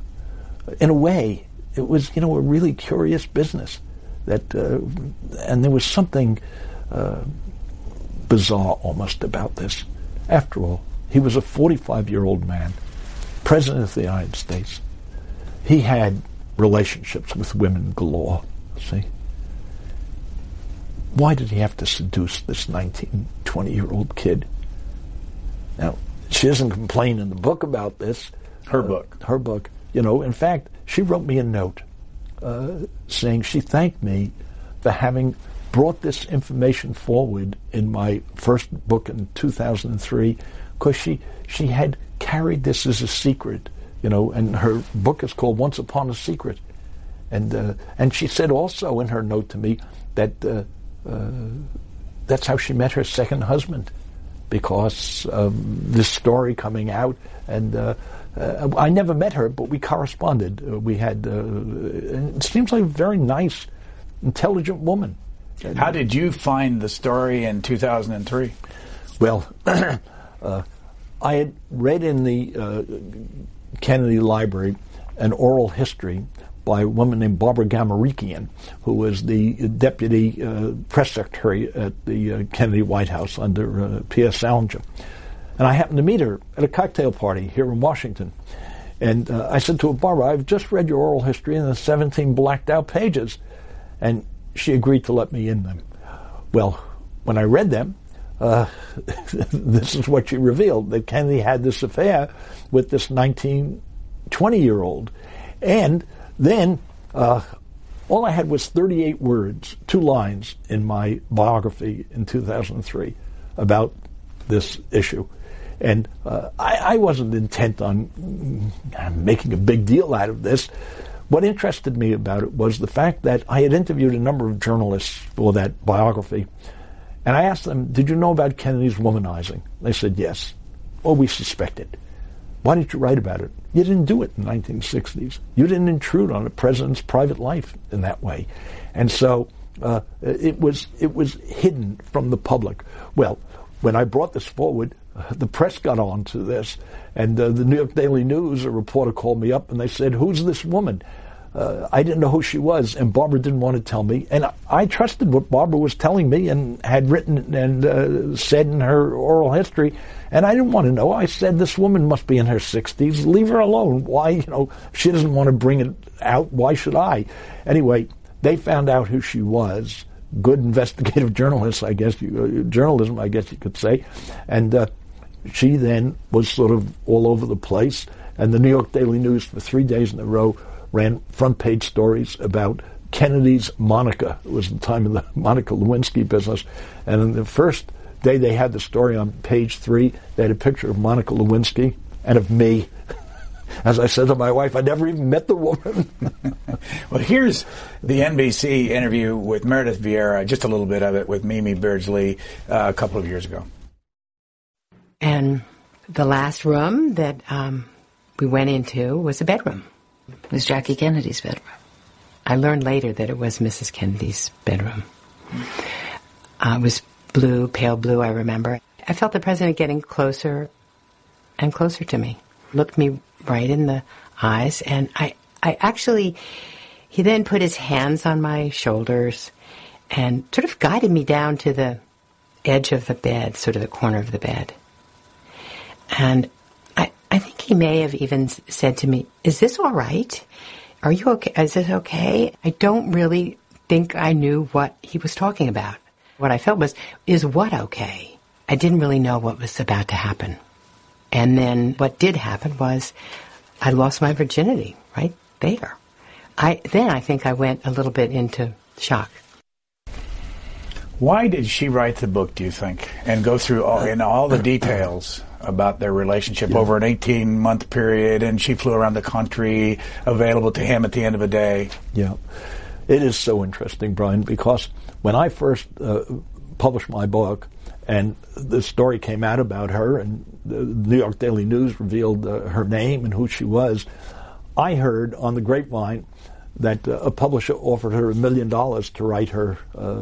In a way, it was, you know, a really curious business that, uh, and there was something uh, bizarre almost about this. After all, he was a 45 year old man, president of the United States. He had relationships with women galore. See? Why did he have to seduce this 19, 20 year old kid? Now, she doesn't complain in the book about this. Her uh, book. Her book. You know, in fact, she wrote me a note uh, saying she thanked me for having brought this information forward in my first book in 2003 because she she had carried this as a secret, you know, and her book is called Once Upon a Secret, and uh, and she said also in her note to me that uh, that's how she met her second husband because of this story coming out and uh, uh, I never met her, but we corresponded. Uh, we had. Uh, it seems like a very nice, intelligent woman. How did you find the story in 2003? Well, *clears throat* uh, I had read in the uh, Kennedy Library an oral history by a woman named Barbara Gamarekian, who was the deputy uh, press secretary at the uh, Kennedy White House under uh, P.S. Salinger. And I happened to meet her at a cocktail party here in Washington. And uh, I said to her, Barbara, I've just read your oral history in the 17 blacked out pages. And she agreed to let me in them. Well, when I read them, uh, *laughs* this is what she revealed that Kennedy had this affair with this 19, 20 year old. And then uh, all I had was 38 words, two lines in my biography in 2003 about this issue. And uh, I, I, wasn't intent on mm, making a big deal out of this. What interested me about it was the fact that I had interviewed a number of journalists for that biography. And I asked them, Did you know about Kennedy's womanizing? They said, Yes. Well, we suspected. Why didn't you write about it? You didn't do it in the 1960s. You didn't intrude on a president's private life in that way. And so uh, it was it was hidden from the public. Well, when I brought this forward, *laughs* the press got on to this, and uh, the New York Daily News, a reporter called me up and they said, "Who's this woman?" Uh, I didn't know who she was, and Barbara didn't want to tell me. And I, trusted what Barbara was telling me and had written and uh, said in her oral history. And I didn't want to know. I said, this woman must be in her 60s. Leave her alone. Why, you know, she doesn't want to bring it out. Why should I? Anyway, they found out who she was. Good investigative *laughs* journalists, I guess, you, uh, journalism, I guess you could say. And uh, she then was sort of all over the place. And the New York Daily News for three days in a row ran front page stories about Kennedy's Monica. It was the time of the *laughs* Monica Lewinsky business. And in the first day they had the story on page three, they had a picture of Monica Lewinsky and of me. *laughs* As I said to my wife, I never even met the woman. *laughs* well, here's the NBC interview with Meredith Vieira, just a little bit of it with Mimi Beardsley uh, a couple of years ago. And the last room that um, we went into was a bedroom. It was Jackie Kennedy's bedroom. I learned later that it was Mrs. Kennedy's bedroom. Uh, it was blue, pale blue, I remember. I felt the president getting closer and closer to me. Looked me right in the eyes, and I, I actually, he then put his hands on my shoulders and sort of guided me down to the edge of the bed, sort of the corner of the bed. And I, think he may have even said to me, Is this all right? Are you okay? Is this okay? I don't really think I knew what he was talking about. What I felt was, is what okay? I didn't really know what was about to happen. And then what did happen was I lost my virginity right there. I then I think I went a little bit into shock. Why did she write the book, do you think, and go through all, in all the details about their relationship yeah. over an 18 month period and she flew around the country available to him at the end of the day? Yeah. It is so interesting, Brian, because when I first uh, published my book, and the story came out about her, and the New York Daily News revealed uh, her name and who she was. I heard on the grapevine that uh, a publisher offered her a million dollars to write her uh,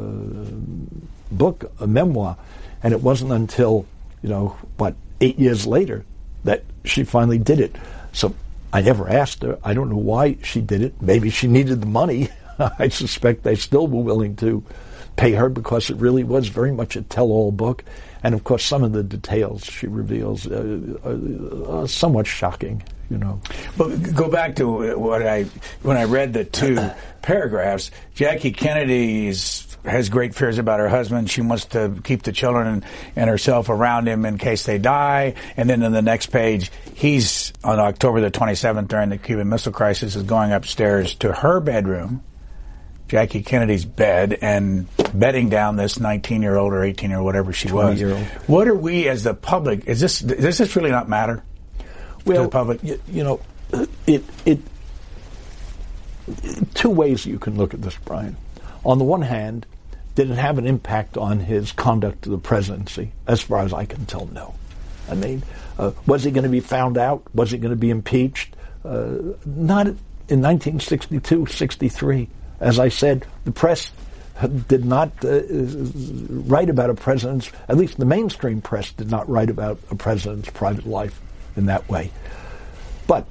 book, a memoir, and it wasn't until you know what eight years later that she finally did it. So I never asked her. I don't know why she did it. Maybe she needed the money. *laughs* I suspect they still were willing to pay her because it really was very much a tell-all book. And of course, some of the details she reveals uh, are, somewhat shocking. You know. But go back to what I when I read the two *coughs* paragraphs. Jackie Kennedy's has great fears about her husband. She wants to keep the children and, and, herself around him in case they die. And then in the next page, he's on October the 27th during the Cuban Missile Crisis is going upstairs to her bedroom Jackie Kennedy's bed and bedding down this 19 year old or 18 year old, whatever she was. What are we as the public? Is this does this really not matter well, to the public? You, you know, it it two ways you can look at this, Brian. On the one hand, did it have an impact on his conduct to the presidency? As far as I can tell, no. I mean, uh, was he going to be found out? Was he going to be impeached? Uh, not in 1962, 63 as I said, the press did not uh, write about a president's, at least the mainstream press did not write about a president's private life in that way. But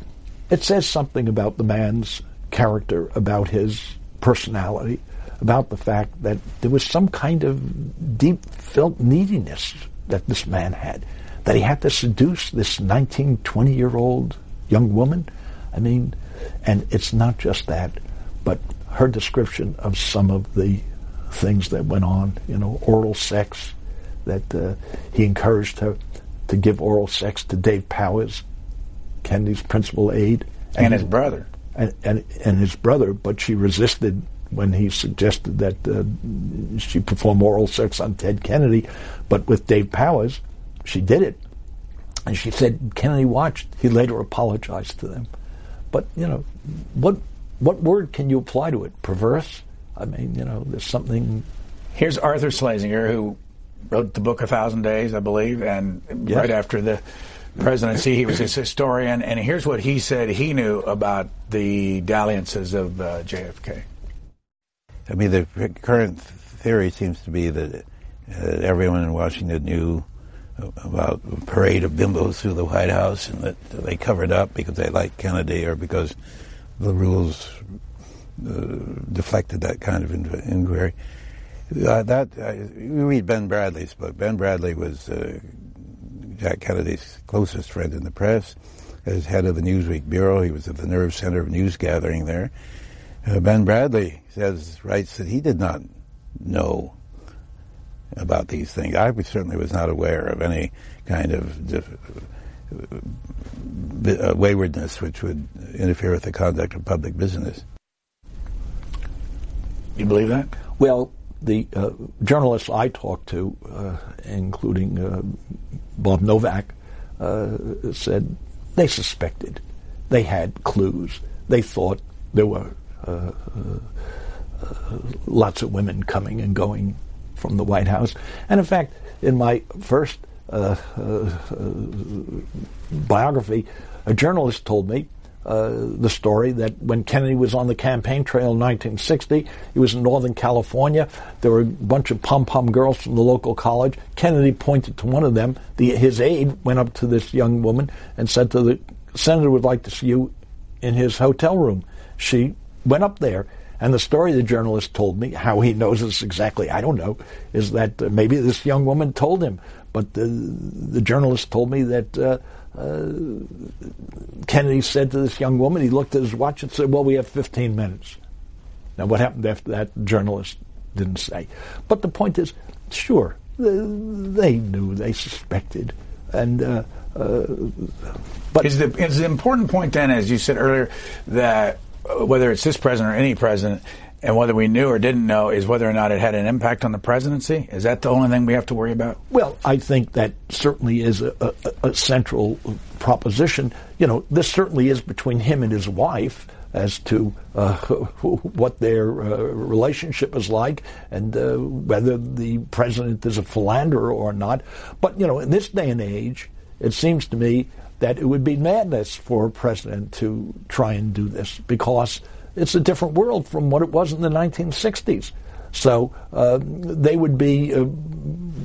it says something about the man's character, about his personality, about the fact that there was some kind of deep felt neediness that this man had, that he had to seduce this 19, 20 year old young woman. I mean, and it's not just that, but her description of some of the things that went on, you know, oral sex, that uh, he encouraged her to give oral sex to Dave Powers, Kennedy's principal aide. And, and his brother. And, and, and his brother, but she resisted when he suggested that uh, she perform oral sex on Ted Kennedy. But with Dave Powers, she did it. And she said Kennedy watched. He later apologized to them. But, you know, what what word can you apply to it? Perverse? I mean, you know, there's something. Here's Arthur Schlesinger, who wrote the book A Thousand Days, I believe, and yes. right after the presidency, he was his historian. And here's what he said he knew about the dalliances of uh, JFK. I mean, the current theory seems to be that uh, everyone in Washington knew about a parade of bimbos through the White House and that they covered up because they liked Kennedy or because the rules uh, deflected that kind of inquiry. Uh, that uh, you read Ben Bradlee's book. Ben Bradlee was uh, Jack Kennedy's closest friend in the press. As head of the Newsweek bureau, he was at the nerve center of news gathering there. Uh, ben Bradlee says writes that he did not know about these things. I certainly was not aware of any kind of uh, waywardness which would interfere with the conduct of public business. You believe that? Well, the uh, journalists I talked to, uh, including uh, Bob Novak, uh, said they suspected, they had clues, they thought there were uh, lots of women coming and going from the White House. And in fact, in my first uh, uh, biography, a journalist told me uh, the story that when Kennedy was on the campaign trail in 1960, he was in Northern California. There were a bunch of pom pom girls from the local college. Kennedy pointed to one of them. The, his aide went up to this young woman and said to the senator would like to see you in his hotel room. She went up there and the story the journalist told me, how he knows this exactly, I don't know, is that uh, maybe this young woman told him. But the, the journalist told me that uh, uh, Kennedy said to this young woman, he looked at his watch and said, Well, we have 15 minutes. Now, what happened after that, the journalist didn't say. But the point is, sure, they knew, they suspected. And uh, uh, but is the, is the important point then, as you said earlier, that whether it's this president or any president, and whether we knew or didn't know is whether or not it had an impact on the presidency. Is that the only thing we have to worry about? Well, I think that certainly is a, a, a central proposition. You know, this certainly is between him and his wife as to uh, *laughs* what their uh, relationship is like and uh, whether the president is a philanderer or not. But, you know, in this day and age, it seems to me that it would be madness for a president to try and do this because it's a different world from what it was in the 1960s. So uh, they would be, uh,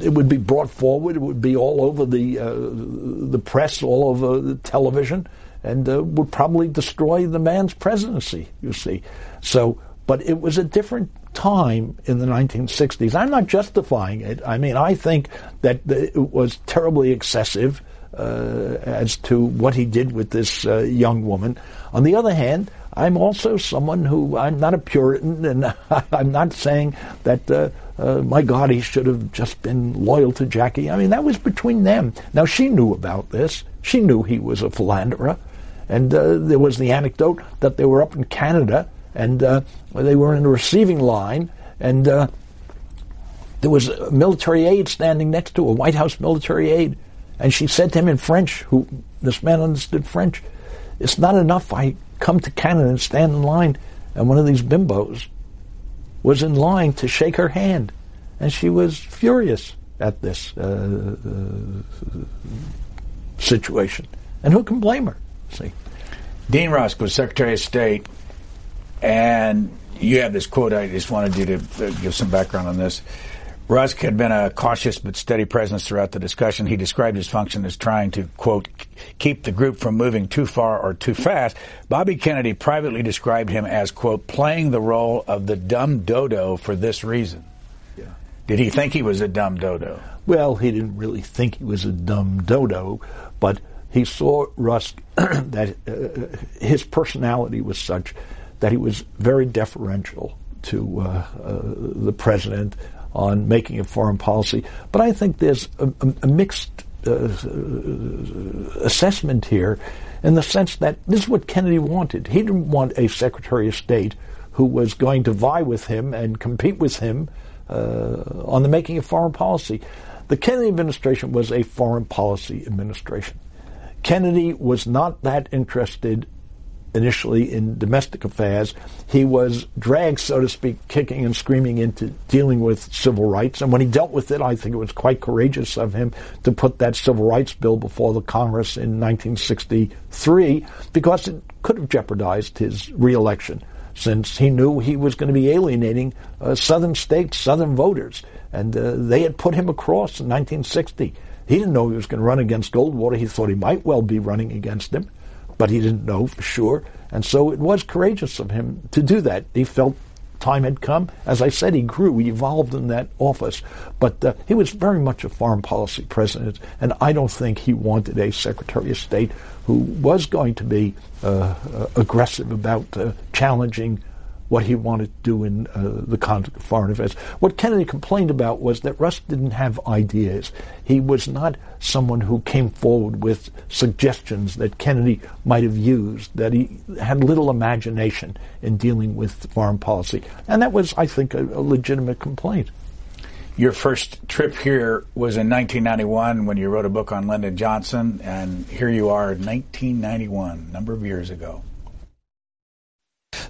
it would be brought forward. It would be all over the uh, the press, all over the television, and uh, would probably destroy the man's presidency. You see, so but it was a different time in the 1960s. I'm not justifying it. I mean, I think that it was terribly excessive as to what he did with this uh, young woman. On the other hand, I'm also someone who I'm not a Puritan, and *laughs* I'm not saying that. Uh, uh, my God, he should have just been loyal to Jackie. I mean, that was between them. Now, she knew about this. She knew he was a philanderer. And uh, there was the anecdote that they were up in Canada and uh, they were in a receiving line, and uh, there was a military aide standing next to a White House military aide. And she said to him in French, who this man understood French, it's not enough I come to Canada and stand in line, and one of these bimbos was in line to shake her hand. And she was furious at this uh, uh, situation. And who can blame her? See? Dean Rusk was Secretary of State, and you have this quote. I just wanted you to uh, give some background on this. Rusk had been a cautious but steady presence throughout the discussion. He described his function as trying to, quote, keep the group from moving too far or too fast. Bobby Kennedy privately described him as, quote, playing the role of the dumb dodo for this reason. Yeah. Did he think he was a dumb dodo? Well, he didn't really think he was a dumb dodo, but he saw Rusk *clears throat* that uh, his personality was such that he was very deferential to uh, uh, the president on making a foreign policy. But I think there's a, a mixed uh, assessment here in the sense that this is what Kennedy wanted. He didn't want a Secretary of State who was going to vie with him and compete with him uh, on the making of foreign policy. The Kennedy administration was a foreign policy administration. Kennedy was not that interested initially in domestic affairs. He was dragged, so to speak, kicking and screaming into dealing with civil rights. And when he dealt with it, I think it was quite courageous of him to put that civil rights bill before the Congress in 1963 because it could have jeopardized his reelection since he knew he was going to be alienating uh, southern states, southern voters. And uh, they had put him across in 1960. He didn't know he was going to run against Goldwater. He thought he might well be running against him but he didn't know for sure. And so it was courageous of him to do that. He felt time had come. As I said, he grew, he evolved in that office. But uh, he was very much a foreign policy president, and I don't think he wanted a Secretary of State who was going to be uh, uh, aggressive about uh, challenging what he wanted to do in uh, the of foreign affairs. What Kennedy complained about was that Rusk didn't have ideas. He was not someone who came forward with suggestions that Kennedy might have used, that he had little imagination in dealing with foreign policy. And that was, I think, a, a legitimate complaint. Your first trip here was in 1991 when you wrote a book on Lyndon Johnson, and here you are in 1991, a number of years ago.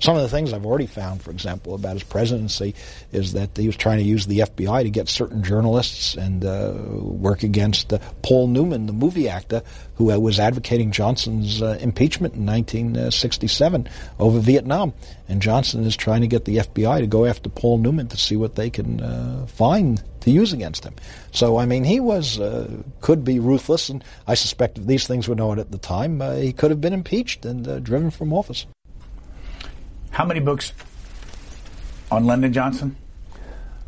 Some of the things I've already found, for example, about his presidency is that he was trying to use the FBI to get certain journalists and uh, work against uh, Paul Newman, the movie actor, who uh, was advocating Johnson's uh, impeachment in 1967 over Vietnam. And Johnson is trying to get the FBI to go after Paul Newman to see what they can uh, find to use against him. So, I mean, he was, uh, could be ruthless, and I suspect if these things were known at the time, uh, he could have been impeached and uh, driven from office. How many books on Lyndon Johnson?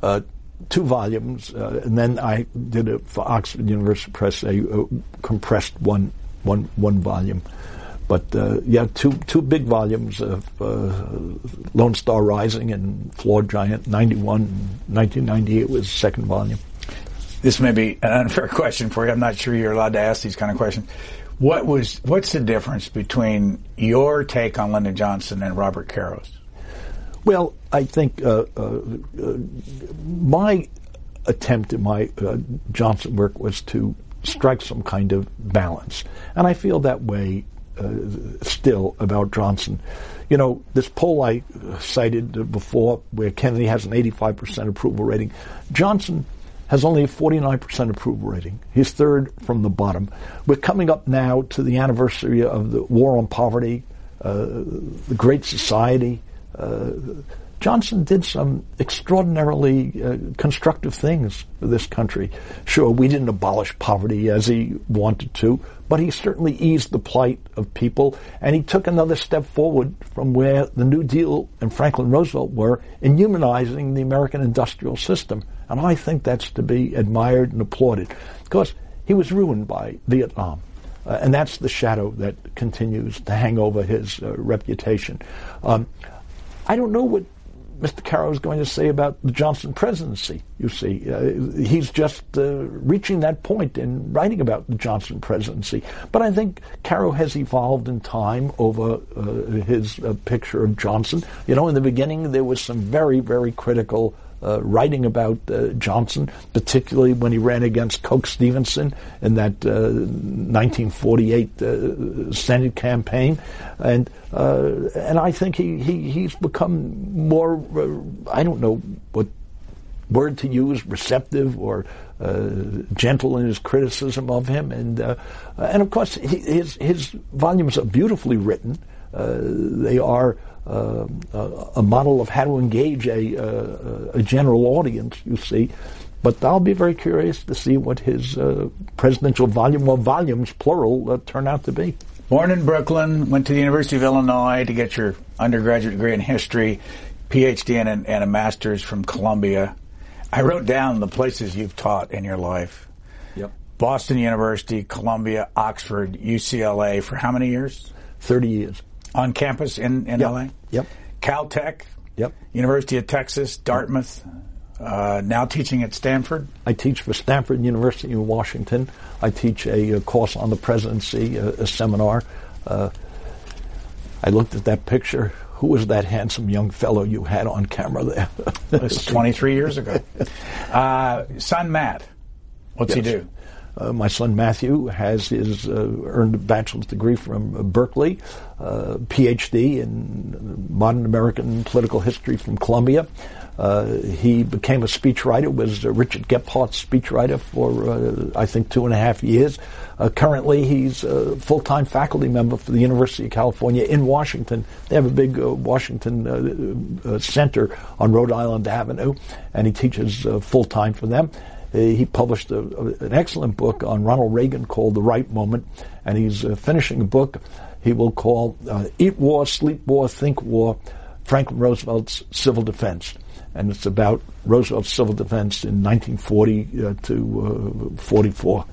Uh, two volumes, uh, and then I did it for Oxford University Press, a, a compressed one, one, one volume. But uh, yeah, two two big volumes of uh, Lone Star Rising and Flawed Giant. 91, 1998 was the second volume. This may be an unfair *laughs* question for you. I'm not sure you're allowed to ask these kind of questions. What was what's the difference between your take on Lyndon Johnson and Robert Caro's? Well, I think uh, uh, uh, my attempt in my uh, Johnson work was to strike some kind of balance, and I feel that way uh, still about Johnson. You know, this poll I cited before, where Kennedy has an 85% approval rating, Johnson has only a 49% approval rating. He's third from the bottom. We're coming up now to the anniversary of the war on poverty, uh, the Great Society. Uh, Johnson did some extraordinarily uh, constructive things for this country. Sure, we didn't abolish poverty as he wanted to, but he certainly eased the plight of people, and he took another step forward from where the New Deal and Franklin Roosevelt were in humanizing the American industrial system. And I think that's to be admired and applauded, because he was ruined by Vietnam. Uh, and that's the shadow that continues to hang over his uh, reputation. Um, I don't know what Mr. Caro is going to say about the Johnson presidency. You see, uh, he's just uh, reaching that point in writing about the Johnson presidency. But I think Caro has evolved in time over uh, his uh, picture of Johnson. You know, in the beginning, there was some very, very critical uh, writing about uh, Johnson, particularly when he ran against Coke Stevenson in that uh, 1948 uh, Senate campaign, and uh, and I think he, he he's become more I don't know what word to use, receptive or uh, gentle in his criticism of him, and uh, and of course he, his his volumes are beautifully written. Uh, they are uh, a model of how to engage a, uh, a general audience, you see. But I'll be very curious to see what his uh, presidential volume or volumes, plural, uh, turn out to be. Born in Brooklyn, went to the University of Illinois to get your undergraduate degree in history, PhD and, and a master's from Columbia. I wrote down the places you've taught in your life. Yep. Boston University, Columbia, Oxford, UCLA for how many years? 30 years. On campus in, in Yep. LA? Yep. Caltech, Yep. University of Texas, Dartmouth, uh, now teaching at Stanford. I teach for Stanford University in Washington. I teach a, uh course on the presidency, a, a seminar. Uh, I looked at that picture. Who was that handsome young fellow you had on camera there? This is 23 years ago. *laughs* Uh, son Matt, what's he do? Uh, my son Matthew has his uh, earned a bachelor's degree from uh, Berkeley, uh, PhD in modern American political history from Columbia. Uh, he became a speechwriter, was uh, Richard Gephardt's speechwriter for I think two and a half years. Currently, he's a full-time faculty member for the University of California in Washington. They have a big Washington center on Rhode Island Avenue, and he teaches full-time for them. Uh, he published a, a- an excellent book on Ronald Reagan called The Right Moment, and he's uh, finishing a book he will call uh, Eat War, Sleep War, Think War, Franklin Roosevelt's Civil Defense. And it's about Roosevelt's civil defense in 1940 uh, to uh, 44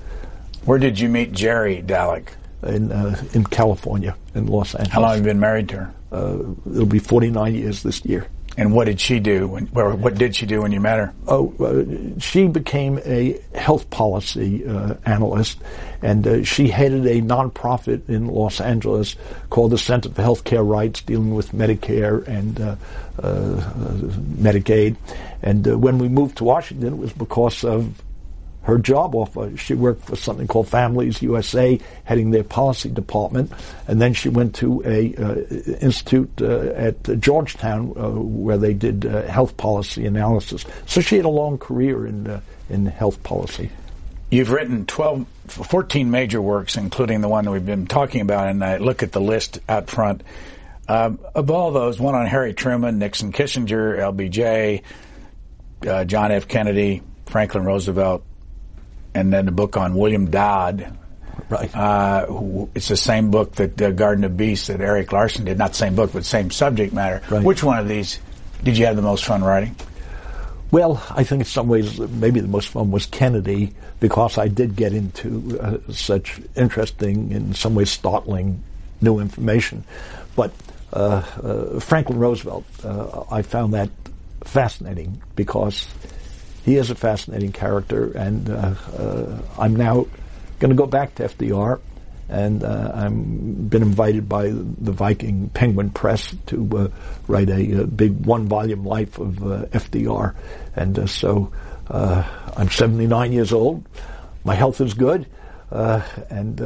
Where did you meet Jerry Dallek? in, uh, in California, in Los Angeles. How long have you been married to her? Uh, it'll be 49 years this year. And what did she do? When, or what did she do when you met her? Oh, uh, she became a health policy uh, analyst, and uh, she headed a nonprofit in Los Angeles called the Center for Healthcare Rights, dealing with Medicare and uh, uh, Medicaid. And uh, when we moved to Washington, it was because of her job offer. She worked for something called Families USA, heading their policy department, and then she went to a uh, institute uh, at Georgetown uh, where they did uh, health policy analysis. So she had a long career in uh, in health policy. You've written 12, 14 major works, including the one that we've been talking about, and I look at the list out front. Um, of all those, one on Harry Truman, Nixon Kissinger, LBJ, uh, John F. Kennedy, Franklin Roosevelt, and then the book on William Dodd. Right. Uh, who- it's the same book that uh, Garden of Beasts that Erik Larson did. Not the same book, but same subject matter. Right. Which one of these did you have the most fun writing? Well, I think in some ways maybe the most fun was Kennedy because I did get into uh, such interesting, in some ways startling, new information. But uh, uh, Franklin Roosevelt, uh, I found that fascinating because he is a fascinating character, and uh, uh, I'm now going to go back to FDR. And uh, I've been invited by the Viking Penguin Press to uh, write a, uh big one-volume life of uh, FDR, and so uh, I'm 79 years old. My health is good, uh, and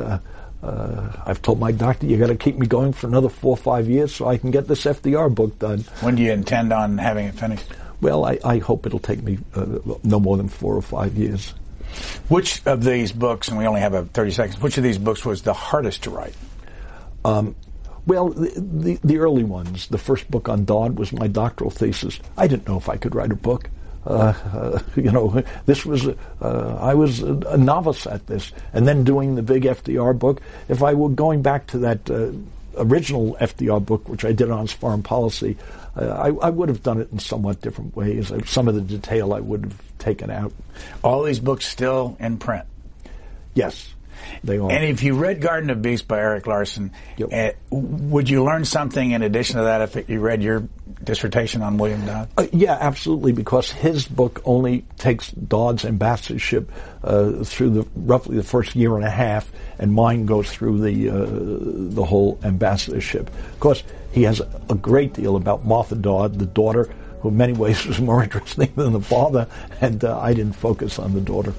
I've told my doctor you've got to keep me going for another four or five years so I can get this FDR book done. When do you intend on having it finished? Well, I, I hope it'll take me uh, no more than four or five years. Which of these books, and we only have a 30 seconds, which of these books was the hardest to write? Um, well, the, the, the early ones, the first book on Dodd was my doctoral thesis. I didn't know if I could write a book. Uh, uh, *laughs* you know, this was uh, I was a, a novice at this, and then doing the big FDR book. If I were going back to that uh, original FDR book, which I did on foreign policy, uh, I, I would have done it in somewhat different ways. Some of the detail I would have taken out. All these books still in print. Yes, they are. And if you read Garden of Beasts by Erik Larson, Yep. uh, would you learn something in addition to that if you read your dissertation on William Dodd? Uh, yeah, absolutely, because his book only takes Dodd's ambassadorship uh, through the roughly the first year and a half, and mine goes through the uh, the whole ambassadorship. Of course, he has a great deal about Martha Dodd, the daughter, who in many ways *laughs* was more interesting than the father, and uh, I didn't focus on the daughter.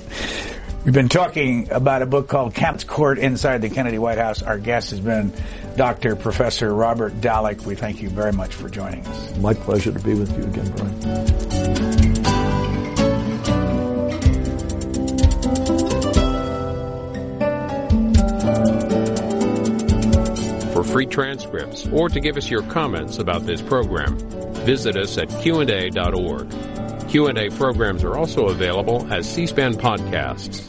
We've been talking about a book called Camelot's Court Inside the Kennedy White House. Our guest has been Dr. Professor Robert Dallek. We thank you very much for joining us. My pleasure to be with you again, Brian. For free free transcripts, or to give us your comments about this program, visit us at Q&A.org. Q&A programs are also available as C-SPAN podcasts.